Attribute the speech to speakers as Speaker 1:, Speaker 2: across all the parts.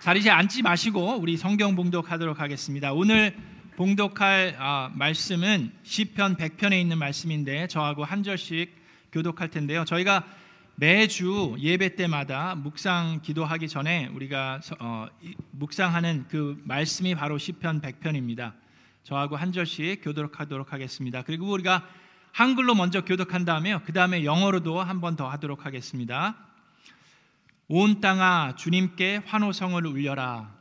Speaker 1: 자리에 앉지 마시고 우리 성경 봉독하도록 하겠습니다. 오늘 봉독할 아, 말씀은 시편 100편에 있는 말씀인데 저하고 한 절씩 교독할 텐데요. 저희가 매주 예배 때마다 묵상 기도하기 전에 우리가 어, 묵상하는 그 말씀이 바로 시편 100편입니다. 저하고 한 절씩 교독하도록 하겠습니다. 그리고 우리가 한글로 먼저 교독한 다음에 그 다음에 영어로도 한 번 더 하도록 하겠습니다. 온 땅아 주님께 환호성을 울려라.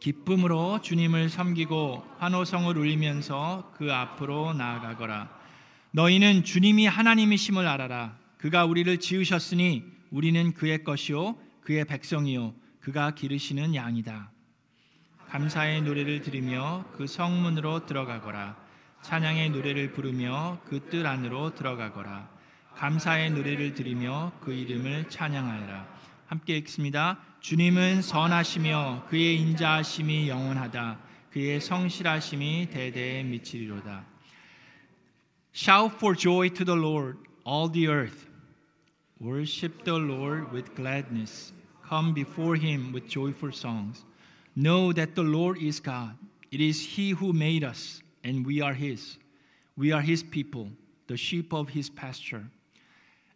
Speaker 1: 기쁨으로 주님을 섬기고 환호성을 울리면서 그 앞으로 나아가거라. 너희는 주님이 하나님이심을 알아라. 그가 우리를 지으셨으니 우리는 그의 것이요 그의 백성이요 그가 기르시는 양이다. 감사의 노래를 들으며 그 성문으로 들어가거라. 찬양의 노래를 부르며 그 뜰 안으로 들어가거라. 감사의 노래를 드리며 그 이름을 찬양하여라. 함께 읽습니다. 주님은 선하시며 그의 인자하심이 영원하다. 그의 성실하심이 대대에 미치리로다. Shout for joy to the Lord, all the earth. Worship the Lord with gladness. Come before him with joyful songs. Know that the Lord is God. It is he who made us and we are his. We are his people, the sheep of his pasture.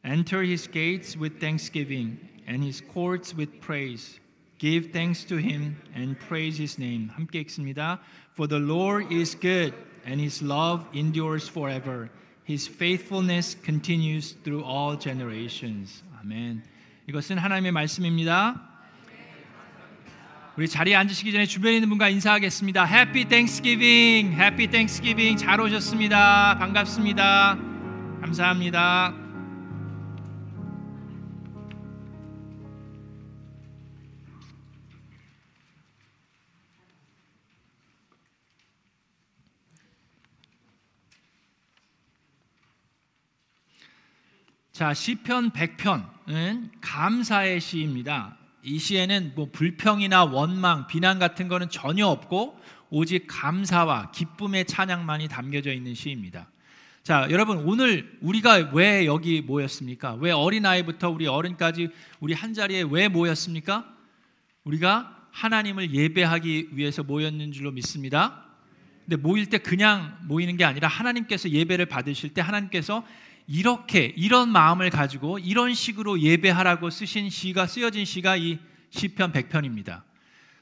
Speaker 1: Enter his gates with thanksgiving and his courts with praise. Give thanks to him and praise his name. 함께 읽습니다. For the Lord is good and his love endures forever. His faithfulness continues through all generations. 아멘. 이것은 하나님의 말씀입니다. 우리 자리에 앉으시기 전에 주변에 있는 분과 인사하겠습니다. Happy Thanksgiving, Happy Thanksgiving. 잘 오셨습니다. 반갑습니다. 감사합니다. 자, 시편 100편은 감사의 시입니다. 이 시에는 뭐 불평이나 원망, 비난 같은 거는 전혀 없고 오직 감사와 기쁨의 찬양만이 담겨져 있는 시입니다. 자, 여러분 오늘 우리가 왜 여기 모였습니까? 왜 어린아이부터 우리 어른까지 우리 한 자리에 왜 모였습니까? 우리가 하나님을 예배하기 위해서 모였는 줄로 믿습니다. 근데 모일 때 그냥 모이는 게 아니라 하나님께서 예배를 받으실 때 하나님께서 이렇게 이런 마음을 가지고 이런 식으로 예배하라고 쓰신 시가 쓰여진 시가 이 시편 100편입니다.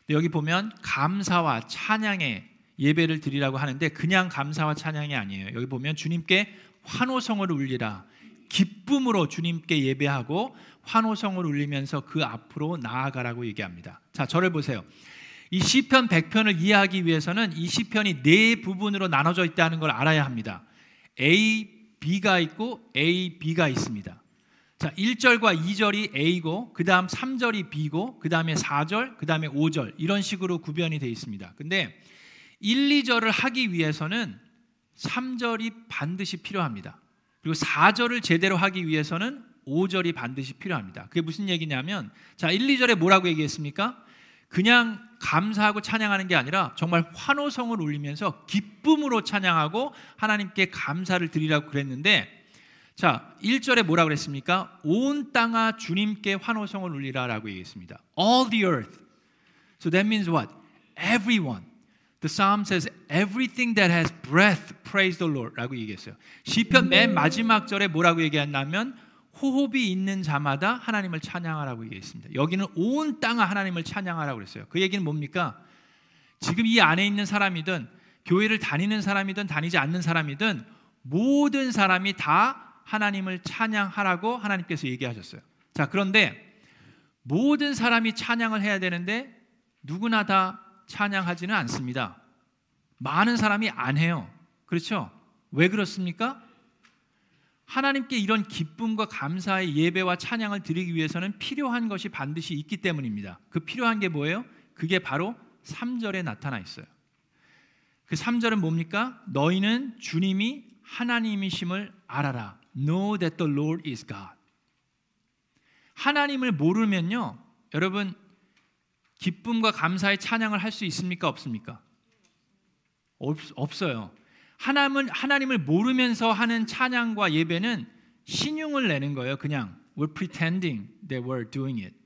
Speaker 1: 여기 보면 감사와 찬양의 예배를 드리라고 하는데 그냥 감사와 찬양이 아니에요. 여기 보면 주님께 환호성을 울리라. 기쁨으로 주님께 예배하고 환호성을 울리면서 그 앞으로 나아가라고 얘기합니다. 자, 저를 보세요. 이 시편 100편을 이해하기 위해서는 이 시편이 네 부분으로 나눠져 있다는 걸 알아야 합니다. A, B가 있고 A, B가 있습니다. 자, 1절과 2절이 A고 그다음 3절이 B고 그다음에 4절, 그다음에 5절 이런 식으로 구별이 되어 있습니다. 근데 1, 2절을 하기 위해서는 3절이 반드시 필요합니다. 그리고 4절을 제대로 하기 위해서는 5절이 반드시 필요합니다. 그게 무슨 얘기냐면 자, 1, 2절에 뭐라고 얘기했습니까? 그냥 감사하고 찬양하는 게 아니라 정말 환호성을 울리면서 기쁨으로 찬양하고 하나님께 감사를 드리라고 그랬는데 자, 1절에 뭐라 그랬습니까? 온 땅아 주님께 환호성을 울리라라고 얘기했습니다. All the earth. So that means what? Everyone. The psalm says everything that has breath praise the Lord라고 얘기했어요. 시편 맨 마지막 절에 뭐라고 얘기했냐면 호흡이 있는 자마다 하나님을 찬양하라고 얘기했습니다. 여기는 온 땅아 하나님을 찬양하라고 그랬어요. 그 얘기는 뭡니까? 지금 이 안에 있는 사람이든 교회를 다니는 사람이든 다니지 않는 사람이든 모든 사람이 다 하나님을 찬양하라고 하나님께서 얘기하셨어요. 자, 그런데 모든 사람이 찬양을 해야 되는데 누구나 다 찬양하지는 않습니다. 많은 사람이 안 해요. 그렇죠? 왜 그렇습니까? 하나님께 이런 기쁨과 감사의 예배와 찬양을 드리기 위해서는 필요한 것이 반드시 있기 때문입니다. 그 필요한 게 뭐예요? 그게 바로 3절에 나타나 있어요. 그 3절은 뭡니까? 너희는 주님이 하나님이심을 알아라. Know that the Lord is God. 하나님을 모르면요. 여러분 기쁨과 감사의 찬양을 할 수 있습니까? 없습니까? 없, 없어요. 하나님을 하나님을 모르면서 하는 찬양과 예배는 신용을 내는 거예요. 그냥 we're pretending that we're doing it.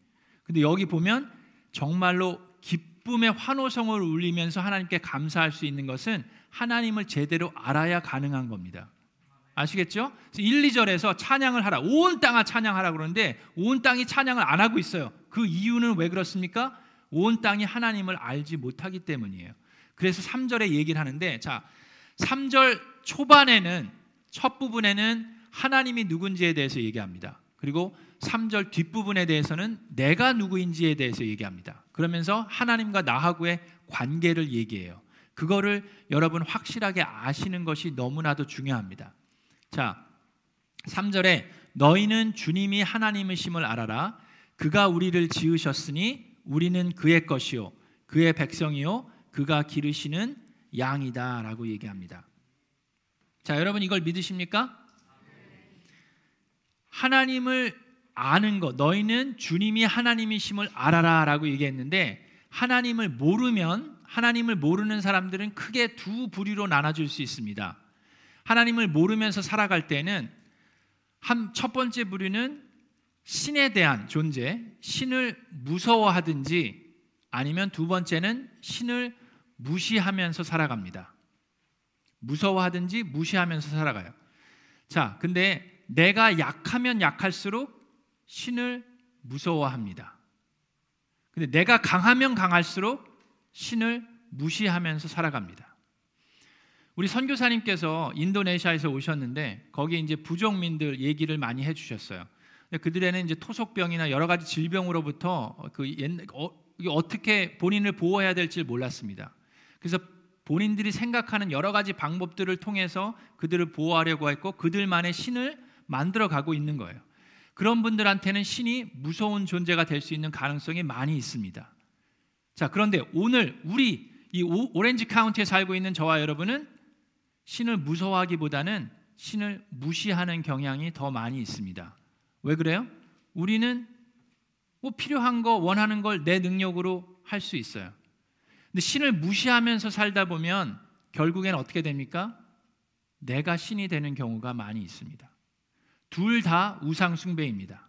Speaker 1: 근데 여기 보면 정말로 기쁨의 환호성을 울리면서 하나님께 감사할 수 있는 것은 하나님을 제대로 알아야 가능한 겁니다. 아시겠죠? 1, 2절에서 찬양을 하라. 온 땅아 찬양하라 그러는데 온 땅이 찬양을 안 하고 있어요. 그 이유는 왜 그렇습니까? 온 땅이 하나님을 알지 못하기 때문이에요. 그래서 3절에 얘기를 하는데 자, 3절 초반에는 첫 부분에는 하나님이 누군지에 대해서 얘기합니다. 그리고 3절 뒷부분에 대해서는 내가 누구인지에 대해서 얘기합니다. 그러면서 하나님과 나하고의 관계를 얘기해요. 그거를 여러분 확실하게 아시는 것이 너무나도 중요합니다. 자, 3절에 너희는 주님이 하나님이심을 알아라. 그가 우리를 지으셨으니 우리는 그의 것이요 그의 백성이요 그가 기르시는 양이다라고 얘기합니다. 자, 여러분 이걸 믿으십니까? 하나님을 아는 것, 너희는 주님이 하나님이심을 알아라라고 얘기했는데 하나님을 모르면 하나님을 모르는 사람들은 크게 두 부류로 나눠질 수 있습니다. 하나님을 모르면서 살아갈 때는 한 첫 번째 부류는 신에 대한 존재, 신을 무서워하든지 아니면 두 번째는 신을 무시하면서 살아갑니다. 무서워하든지 무시하면서 살아가요. 자, 근데 내가 약하면 약할수록 신을 무서워합니다. 근데 내가 강하면 강할수록 신을 무시하면서 살아갑니다. 우리 선교사님께서 인도네시아에서 오셨는데 거기 이제 부족민들 얘기를 많이 해주셨어요. 그들에는 이제 토속병이나 여러 가지 질병으로부터 그 옛, 어, 어떻게 본인을 보호해야 될지 몰랐습니다. 그래서 본인들이 생각하는 여러 가지 방법들을 통해서 그들을 보호하려고 했고 그들만의 신을 만들어 가고 있는 거예요. 그런 분들한테는 신이 무서운 존재가 될 수 있는 가능성이 많이 있습니다. 자, 그런데 오늘 우리 이 오렌지 카운티에 살고 있는 저와 여러분은 신을 무서워하기보다는 신을 무시하는 경향이 더 많이 있습니다. 왜 그래요? 우리는 뭐 필요한 거 원하는 걸 내 능력으로 할 수 있어요. 근데 신을 무시하면서 살다 보면 결국엔 어떻게 됩니까? 내가 신이 되는 경우가 많이 있습니다. 둘 다 우상 숭배입니다.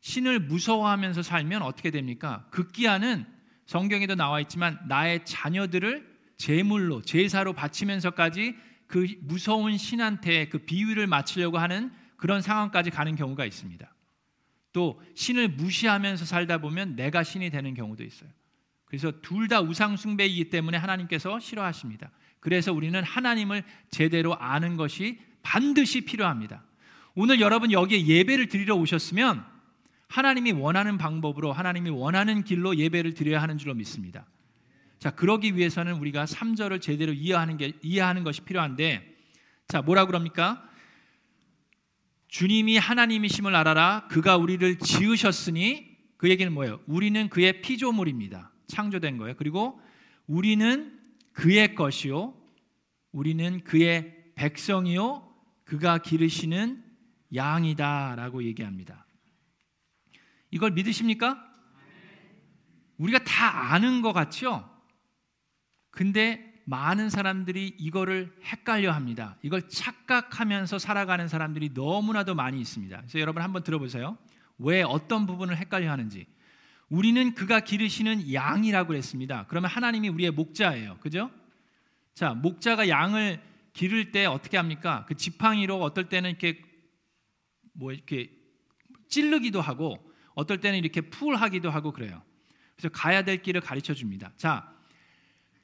Speaker 1: 신을 무서워하면서 살면 어떻게 됩니까? 극기야는 성경에도 나와 있지만 나의 자녀들을 제물로 제사로 바치면서까지 그 무서운 신한테 그 비위를 맞추려고 하는 그런 상황까지 가는 경우가 있습니다. 또 신을 무시하면서 살다 보면 내가 신이 되는 경우도 있어요. 그래서 둘 다 우상 숭배이기 때문에 하나님께서 싫어하십니다. 그래서 우리는 하나님을 제대로 아는 것이 반드시 필요합니다. 오늘 여러분 여기에 예배를 드리러 오셨으면 하나님이 원하는 방법으로 하나님이 원하는 길로 예배를 드려야 하는 줄로 믿습니다. 자, 그러기 위해서는 우리가 3절을 제대로 이해하는 게 이해하는 것이 필요한데 자, 뭐라 그럽니까? 주님이 하나님이심을 알아라. 그가 우리를 지으셨으니 그 얘기는 뭐예요? 우리는 그의 피조물입니다. 창조된 거예요. 그리고 우리는 그의 것이요. 우리는 그의 백성이요. 그가 기르시는 양이다라고 얘기합니다. 이걸 믿으십니까? 우리가 다 아는 것 같죠? 근데 많은 사람들이 이거를 헷갈려 합니다. 이걸 착각하면서 살아가는 사람들이 너무나도 많이 있습니다. 그래서 여러분 한번 들어보세요. 왜 어떤 부분을 헷갈려 하는지. 우리는 그가 기르시는 양이라고 했습니다. 그러면 하나님이 우리의 목자예요. 그죠? 자, 목자가 양을 기를 때 어떻게 합니까? 그 지팡이로 어떨 때는 이렇게 뭐 이렇게 찌르기도 하고 어떨 때는 이렇게 풀하기도 하고 그래요. 그래서 가야 될 길을 가르쳐 줍니다. 자,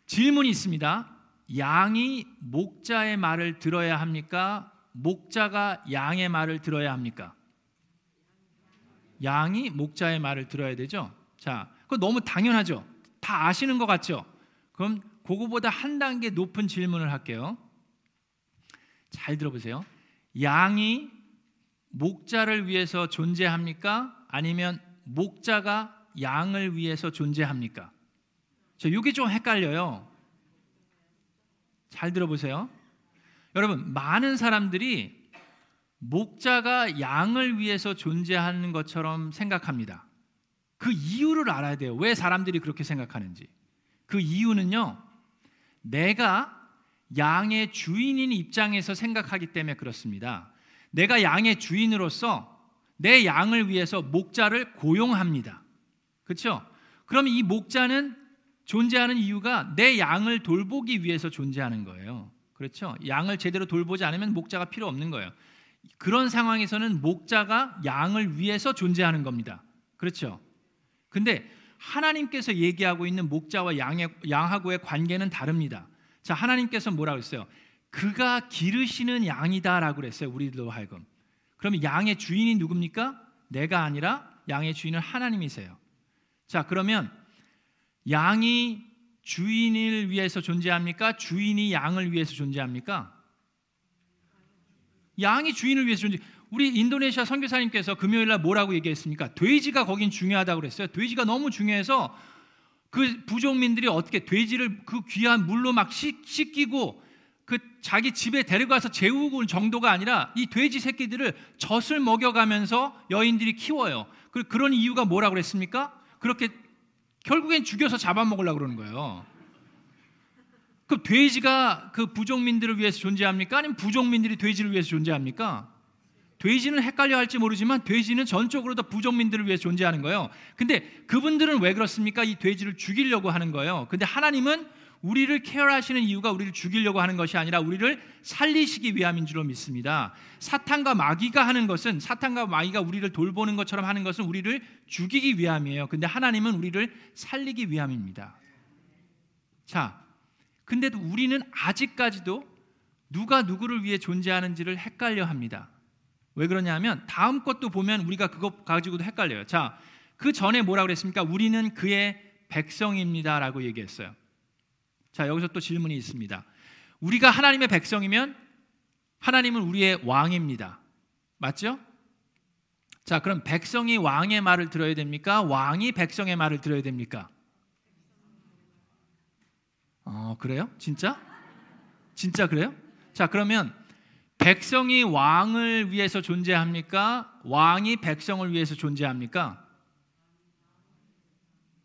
Speaker 1: 질문이 있습니다. 양이 목자의 말을 들어야 합니까? 목자가 양의 말을 들어야 합니까? 양이 목자의 말을 들어야 되죠. 자, 그거 너무 당연하죠. 다 아시는 것 같죠. 그럼 그거보다 한 단계 높은 질문을 할게요. 잘 들어보세요. 양이 목자를 위해서 존재합니까? 아니면 목자가 양을 위해서 존재합니까? 저 이게 좀 헷갈려요. 잘 들어보세요. 여러분, 많은 사람들이 목자가 양을 위해서 존재하는 것처럼 생각합니다. 그 이유를 알아야 돼요. 왜 사람들이 그렇게 생각하는지. 그 이유는요. 내가 양의 주인인 입장에서 생각하기 때문에 그렇습니다. 내가 양의 주인으로서 내 양을 위해서 목자를 고용합니다. 그렇죠? 그러면 이 목자는 존재하는 이유가 내 양을 돌보기 위해서 존재하는 거예요. 그렇죠? 양을 제대로 돌보지 않으면 목자가 필요 없는 거예요. 그런 상황에서는 목자가 양을 위해서 존재하는 겁니다. 그렇죠? 근데 하나님께서 얘기하고 있는 목자와 양의, 양하고의 관계는 다릅니다. 자, 하나님께서 뭐라고 했어요? 그가 기르시는 양이다라고 그랬어요. 우리들로 하여금. 그러면 양의 주인이 누굽니까? 내가 아니라 양의 주인은 하나님이세요. 자, 그러면 양이 주인을 위해서 존재합니까? 주인이 양을 위해서 존재합니까? 양이 주인을 위해서 존재. 우리 인도네시아 선교사님께서 금요일 날 뭐라고 얘기했습니까? 돼지가 거긴 중요하다고 그랬어요. 돼지가 너무 중요해서 그 부족민들이 어떻게 돼지를 그 귀한 물로 막 씻기고 그 자기 집에 데려가서 재우고 정도가 아니라 이 돼지 새끼들을 젖을 먹여가면서 여인들이 키워요. 그런 이유가 뭐라고 그랬습니까? 그렇게 결국엔 죽여서 잡아먹으려고 그러는 거예요. 그 돼지가 그 부족민들을 위해서 존재합니까? 아니면 부족민들이 돼지를 위해서 존재합니까? 돼지는 헷갈려 할지 모르지만 돼지는 전적으로 다 부족민들을 위해서 존재하는 거예요. 근데 그분들은 왜 그렇습니까? 이 돼지를 죽이려고 하는 거예요. 근데 하나님은 우리를 케어하시는 이유가 우리를 죽이려고 하는 것이 아니라 우리를 살리시기 위함인 줄로 믿습니다. 사탄과 마귀가 하는 것은 사탄과 마귀가 우리를 돌보는 것처럼 하는 것은 우리를 죽이기 위함이에요. 근데 하나님은 우리를 살리기 위함입니다. 자, 근데도 우리는 아직까지도 누가 누구를 위해 존재하는지를 헷갈려 합니다. 왜 그러냐면 다음 것도 보면 우리가 그거 가지고도 헷갈려요. 자, 그 전에 뭐라 그랬습니까? 우리는 그의 백성입니다라고 얘기했어요. 자, 여기서 또 질문이 있습니다. 우리가 하나님의 백성이면 하나님은 우리의 왕입니다. 맞죠? 자, 그럼 백성이 왕의 말을 들어야 됩니까? 왕이 백성의 말을 들어야 됩니까? 어, 그래요? 진짜? 진짜 그래요? 자, 그러면 백성이 왕을 위해서 존재합니까? 왕이 백성을 위해서 존재합니까?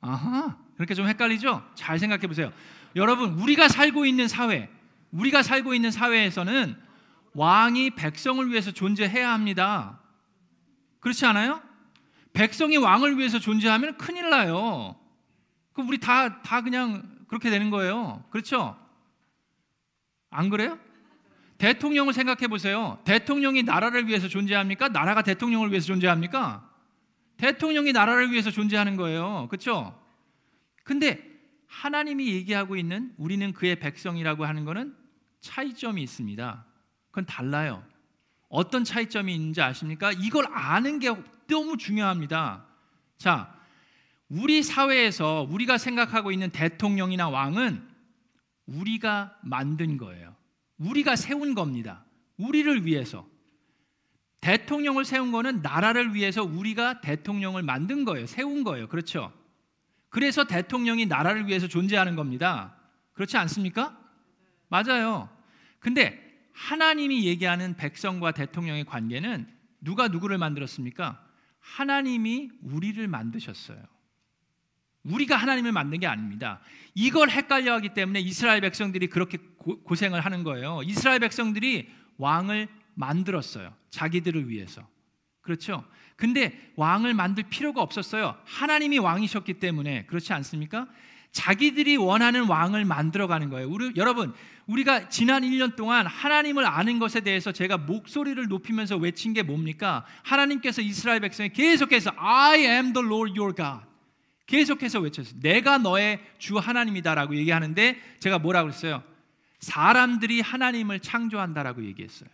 Speaker 1: 아하, 그렇게 좀 헷갈리죠? 잘 생각해 보세요. 여러분, 우리가 살고 있는 사회, 우리가 살고 있는 사회에서는 왕이 백성을 위해서 존재해야 합니다. 그렇지 않아요? 백성이 왕을 위해서 존재하면 큰일 나요. 그럼 우리 다, 다 그냥 그렇게 되는 거예요. 그렇죠? 안 그래요? 대통령을 생각해 보세요. 대통령이 나라를 위해서 존재합니까? 나라가 대통령을 위해서 존재합니까? 대통령이 나라를 위해서 존재하는 거예요. 그렇죠? 근데 하나님이 얘기하고 있는 우리는 그의 백성이라고 하는 것은 차이점이 있습니다. 그건 달라요. 어떤 차이점이 있는지 아십니까? 이걸 아는 게 너무 중요합니다. 자, 우리 사회에서 우리가 생각하고 있는 대통령이나 왕은 우리가 만든 거예요. 우리가 세운 겁니다. 우리를 위해서. 대통령을 세운 거는 나라를 위해서 우리가 대통령을 만든 거예요. 세운 거예요. 그렇죠? 그래서 대통령이 나라를 위해서 존재하는 겁니다. 그렇지 않습니까? 맞아요. 근데 하나님이 얘기하는 백성과 대통령의 관계는 누가 누구를 만들었습니까? 하나님이 우리를 만드셨어요. 우리가 하나님을 만든 게 아닙니다. 이걸 헷갈려 하기 때문에 이스라엘 백성들이 그렇게 고, 생을 하는 거예요. 이스라엘 백성들이 왕을 만들었어요. 자기들을 위해서. 그렇죠? 근데 왕을 만들 필요가 없었어요. 하나님이 왕이셨기 때문에 그렇지 않습니까? 자기들이 원하는 왕을 만들어가는 거예요. 우리, 여러분, 우리가 지난 1년 동안 하나님을 아는 것에 대해서 제가 목소리를 높이면서 외친 게 뭡니까? 하나님께서 이스라엘 백성에 계속해서 I am the Lord your God. 계속해서 외쳤어요. 내가 너의 주 하나님이다라고 얘기하는데 제가 뭐라고 했어요? 사람들이 하나님을 창조한다라고 얘기했어요.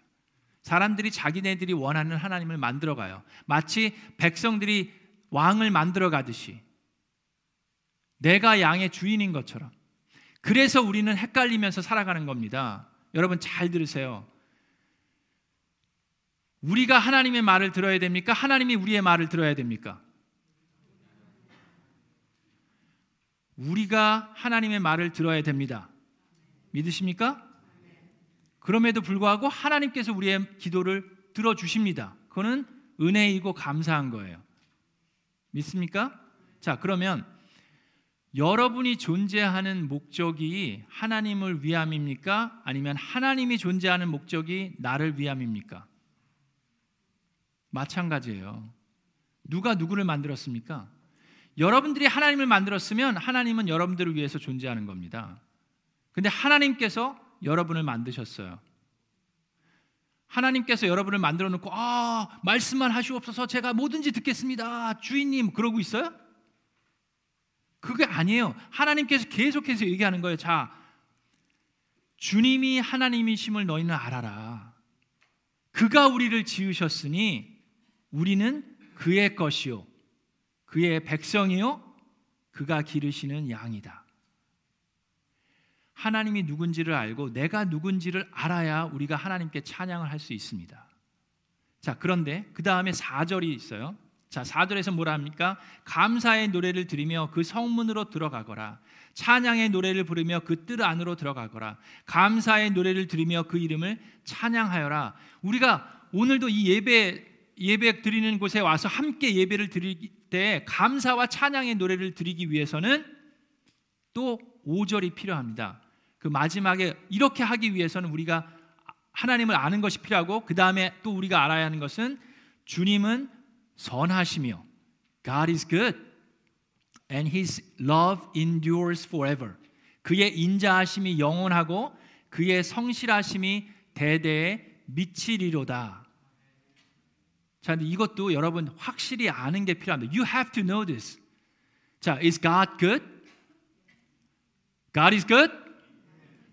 Speaker 1: 사람들이 자기네들이 원하는 하나님을 만들어 가요. 마치 백성들이 왕을 만들어 가듯이 내가 양의 주인인 것처럼. 그래서 우리는 헷갈리면서 살아가는 겁니다. 여러분 잘 들으세요. 우리가 하나님의 말을 들어야 됩니까? 하나님이 우리의 말을 들어야 됩니까? 우리가 하나님의 말을 들어야 됩니다. 믿으십니까? 그럼에도 불구하고 하나님께서 우리의 기도를 들어주십니다. 그거는 은혜이고 감사한 거예요. 믿습니까? 자, 그러면 여러분이 존재하는 목적이 하나님을 위함입니까? 아니면 하나님이 존재하는 목적이 나를 위함입니까? 마찬가지예요. 누가 누구를 만들었습니까? 여러분들이 하나님을 만들었으면 하나님은 여러분들을 위해서 존재하는 겁니다. 근데 하나님께서 여러분을 만드셨어요. 하나님께서 여러분을 만들어 놓고 아, 말씀만 하시옵소서 제가 뭐든지 듣겠습니다. 주인님 그러고 있어요? 그게 아니에요. 하나님께서 계속해서 얘기하는 거예요. 자, 주님이 하나님이심을 너희는 알아라. 그가 우리를 지으셨으니 우리는 그의 것이요. 그의 백성이요. 그가 기르시는 양이다. 하나님이 누군지를 알고 내가 누군지를 알아야 우리가 하나님께 찬양을 할 수 있습니다. 자, 그런데 그 다음에 4절이 있어요. 자, 4절에서 뭐라 합니까? 감사의 노래를 드리며 그 성문으로 들어가거라. 찬양의 노래를 부르며 그 뜰 안으로 들어가거라. 감사의 노래를 드리며 그 이름을 찬양하여라. 우리가 오늘도 이 예배 예배 드리는 곳에 와서 함께 예배를 드릴 때 감사와 찬양의 노래를 드리기 위해서는 또 5절이 필요합니다. 그 마지막에 이렇게 하기 위해서는 우리가 하나님을 아는 것이 필요하고 그 다음에 또 우리가 알아야 하는 것은 주님은 선하시며 God is good and his love endures forever. 그의 인자하심이 영원하고 그의 성실하심이 대대에 미치리로다. 자, 근데 이것도 여러분 확실히 아는 게 필요합니다. You have to know this. 자, is God good? God is good?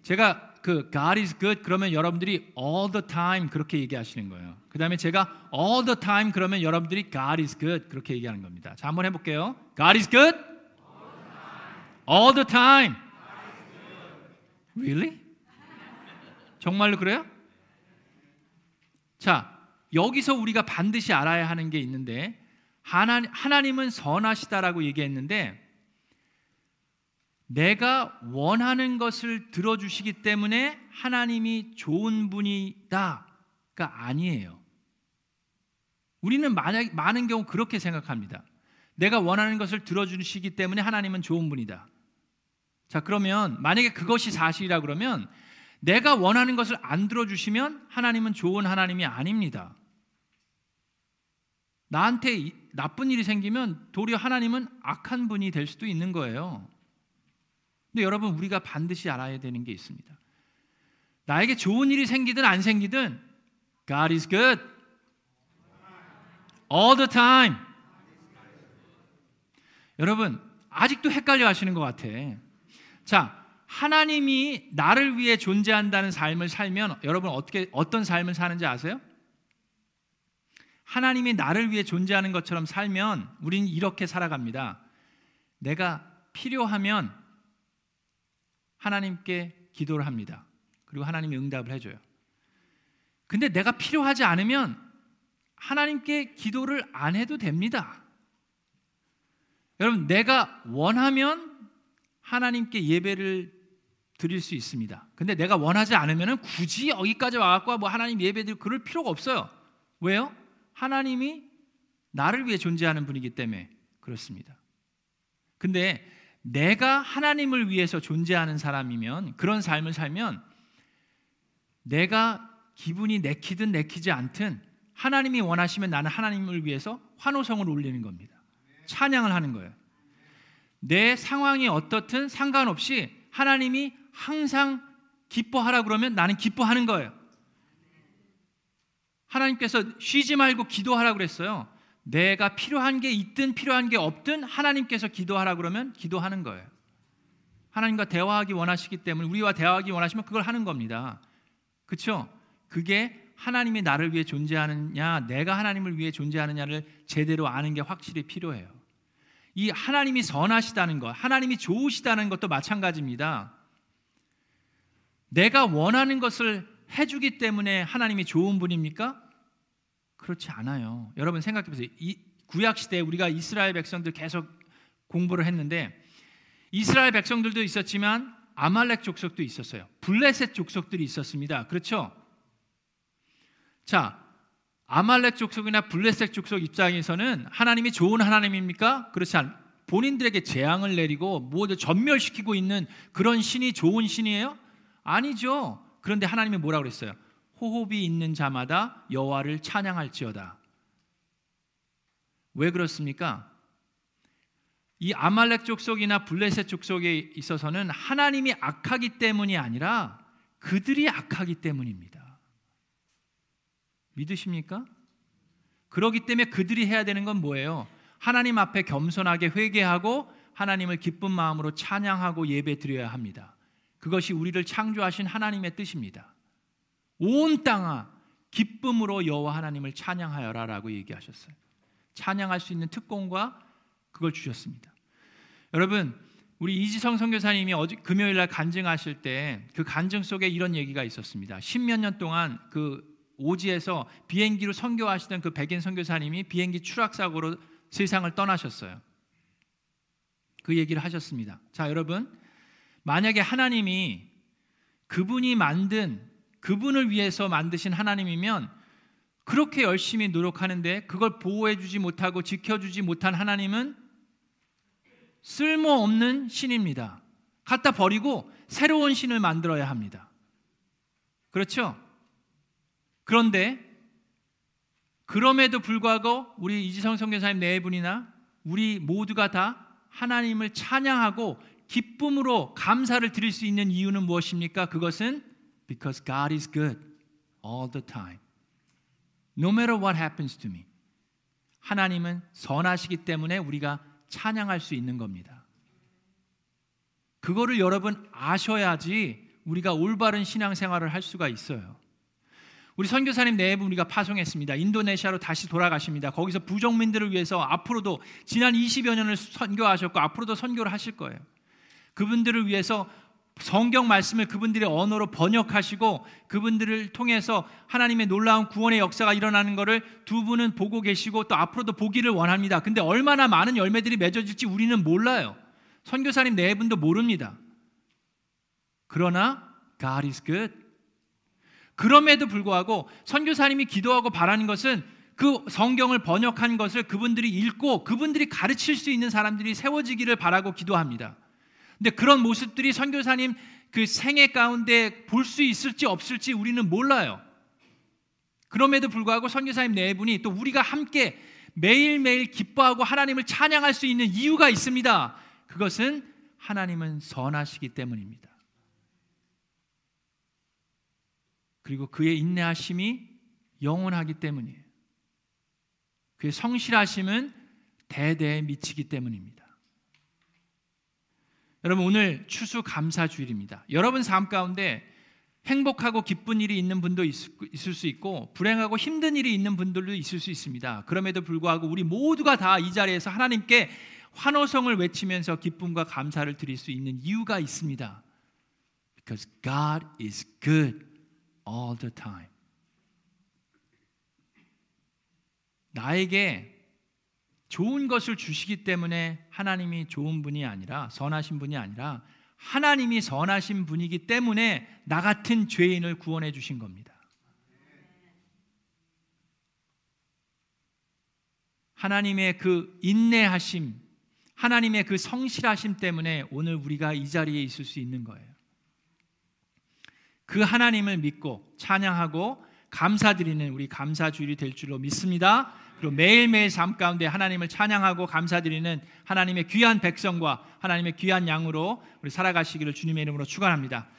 Speaker 1: 제가 그 God is good 그러면 여러분들이 all the time 그렇게 얘기하시는 거예요. 그 다음에 제가 all the time 그러면 여러분들이 God is good 그렇게 얘기하는 겁니다. 자, 한번 해볼게요. God is good? All the time. Really? 정말로 그래요? 자, 여기서 우리가 반드시 알아야 하는 게 있는데 하나, 하나 님은 선하시다라고 얘기했는데 내가 원하는 것을 들어주시기 때문에 하나님이 좋은 분이다가 아니에요. 우리는 만약, 많은 경우 그렇게 생각합니다. 내가 원하는 것을 들어주시기 때문에 하나님은 좋은 분이다. 자, 그러면 만약에 그것이 사실이라 그러면 내가 원하는 것을 안 들어주시면 하나님은 좋은 하나님이 아닙니다. 나한테 나쁜 일이 생기면 도리어 하나님은 악한 분이 될 수도 있는 거예요. 근데 여러분 우리가 반드시 알아야 되는 게 있습니다. 나에게 좋은 일이 생기든 안 생기든 God is good all the time. 여러분 아직도 헷갈려 하시는 것 같아. 자, 하나님이 나를 위해 존재한다는 삶을 살면 여러분 어떻게 어떤 삶을 사는지 아세요? 하나님이 나를 위해 존재하는 것처럼 살면 우리는 이렇게 살아갑니다. 내가 필요하면 하나님께 기도를 합니다. 그리고 하나님이 응답을 해줘요. 근데 내가 필요하지 않으면 하나님께 기도를 안 해도 됩니다. 여러분, 내가 원하면 하나님께 예배를 드릴 수 있습니다. 근데 내가 원하지 않으면 굳이 여기까지 와갖고 뭐 하나님 예배 드릴 그럴 필요가 없어요. 왜요? 하나님이 나를 위해 존재하는 분이기 때문에 그렇습니다. 근데 내가 하나님을 위해서 존재하는 사람이면 그런 삶을 살면 내가 기분이 내키든 내키지 않든 하나님이 원하시면 나는 하나님을 위해서 환호성을 올리는 겁니다. 찬양을 하는 거예요. 내 상황이 어떻든 상관없이 하나님이 항상 기뻐하라 그러면 나는 기뻐하는 거예요. 하나님께서 쉬지 말고 기도하라 그랬어요. 내가 필요한 게 있든 필요한 게 없든 하나님께서 기도하라 그러면 기도하는 거예요. 하나님과 대화하기 원하시기 때문에 우리와 대화하기 원하시면 그걸 하는 겁니다. 그렇죠? 그게 하나님이 나를 위해 존재하느냐, 내가 하나님을 위해 존재하느냐를 제대로 아는 게 확실히 필요해요. 이 하나님이 선하시다는 것, 하나님이 좋으시다는 것도 마찬가지입니다. 내가 원하는 것을 해주기 때문에 하나님이 좋은 분입니까? 그렇지 않아요. 여러분 생각해 보세요. 이 구약 시대에 우리가 이스라엘 백성들 계속 공부를 했는데 이스라엘 백성들도 있었지만 아말렉 족속도 있었어요. 블레셋 족속들이 있었습니다. 그렇죠? 자, 아말렉 족속이나 블레셋 족속 입장에서는 하나님이 좋은 하나님입니까? 그렇지 않. 본인들에게 재앙을 내리고 모두 전멸시키고 있는 그런 신이 좋은 신이에요? 아니죠. 그런데 하나님이 뭐라 그랬어요? 호흡이 있는 자마다 여호와를 찬양할지어다. 왜 그렇습니까? 이 아말렉 족속이나 블레셋 족속에 있어서는 하나님이 악하기 때문이 아니라 그들이 악하기 때문입니다. 믿으십니까? 그러기 때문에 그들이 해야 되는 건 뭐예요? 하나님 앞에 겸손하게 회개하고 하나님을 기쁜 마음으로 찬양하고 예배 드려야 합니다. 그것이 우리를 창조하신 하나님의 뜻입니다. 온 땅아 기쁨으로 여호와 하나님을 찬양하여라라고 얘기하셨어요. 찬양할 수 있는 특권과 그걸 주셨습니다. 여러분, 우리 이지성 선교사님이 어제 금요일 날 간증하실 때 그 간증 속에 이런 얘기가 있었습니다. 십몇 년 동안 그 오지에서 비행기로 선교하시던 그 백인 선교사님이 비행기 추락 사고로 세상을 떠나셨어요. 그 얘기를 하셨습니다. 자, 여러분, 만약에 하나님이 그분이 만든 그분을 위해서 만드신 하나님이면 그렇게 열심히 노력하는데 그걸 보호해 주지 못하고 지켜 주지 못한 하나님은 쓸모없는 신입니다. 갖다 버리고 새로운 신을 만들어야 합니다. 그렇죠? 그런데 그럼에도 불구하고 우리 이지성 선교사님 네 분이나 우리 모두가 다 하나님을 찬양하고 기쁨으로 감사를 드릴 수 있는 이유는 무엇입니까? 그것은 because God is good all the time. No matter what happens to me. 하나님은 선하시기 때문에 우리가 찬양할 수 있는 겁니다. 그거를 여러분 아셔야지 우리가 올바른 신앙생활을 할 수가 있어요. 우리 선교사님 네분 우리가 파송했습니다. 인도네시아로 다시 돌아가십니다. 거기서 부족민들을 위해서 앞으로도 지난 20여 년을 선교하셨고 앞으로도 선교를 하실 거예요. 그분들을 위해서 성경 말씀을 그분들의 언어로 번역하시고 그분들을 통해서 하나님의 놀라운 구원의 역사가 일어나는 것을 두 분은 보고 계시고 또 앞으로도 보기를 원합니다. 근데 얼마나 많은 열매들이 맺어질지 우리는 몰라요. 선교사님 네 분도 모릅니다. 그러나 God is good. 그럼에도 불구하고 선교사님이 기도하고 바라는 것은 그 성경을 번역한 것을 그분들이 읽고 그분들이 가르칠 수 있는 사람들이 세워지기를 바라고 기도합니다. 근데 그런 모습들이 선교사님 그 생애 가운데 볼 수 있을지 없을지 우리는 몰라요. 그럼에도 불구하고 선교사님 네 분이 또 우리가 함께 매일매일 기뻐하고 하나님을 찬양할 수 있는 이유가 있습니다. 그것은 하나님은 선하시기 때문입니다. 그리고 그의 인내하심이 영원하기 때문이에요. 그의 성실하심은 대대에 미치기 때문입니다. 여러분 오늘 추수 감사 주일입니다. 여러분 삶 가운데 행복하고 기쁜 일이 있는 분도 있을 수 있고 불행하고 힘든 일이 있는 분들도 있을 수 있습니다. 그럼에도 불구하고 우리 모두가 다 이 자리에서 하나님께 환호성을 외치면서 기쁨과 감사를 드릴 수 있는 이유가 있습니다. Because God is good all the time. 나에게 좋은 것을 주시기 때문에 하나님이 좋은 분이 아니라 선하신 분이 아니라 하나님이 선하신 분이기 때문에 나 같은 죄인을 구원해 주신 겁니다. 하나님의 그 인내하심, 하나님의 그 성실하심 때문에 오늘 우리가 이 자리에 있을 수 있는 거예요. 그 하나님을 믿고 찬양하고 감사드리는 우리 감사주일이 될 줄로 믿습니다. 그리고 매일매일 삶 가운데 하나님을 찬양하고 감사드리는 하나님의 귀한 백성과 하나님의 귀한 양으로 우리 살아가시기를 주님의 이름으로 축원합니다.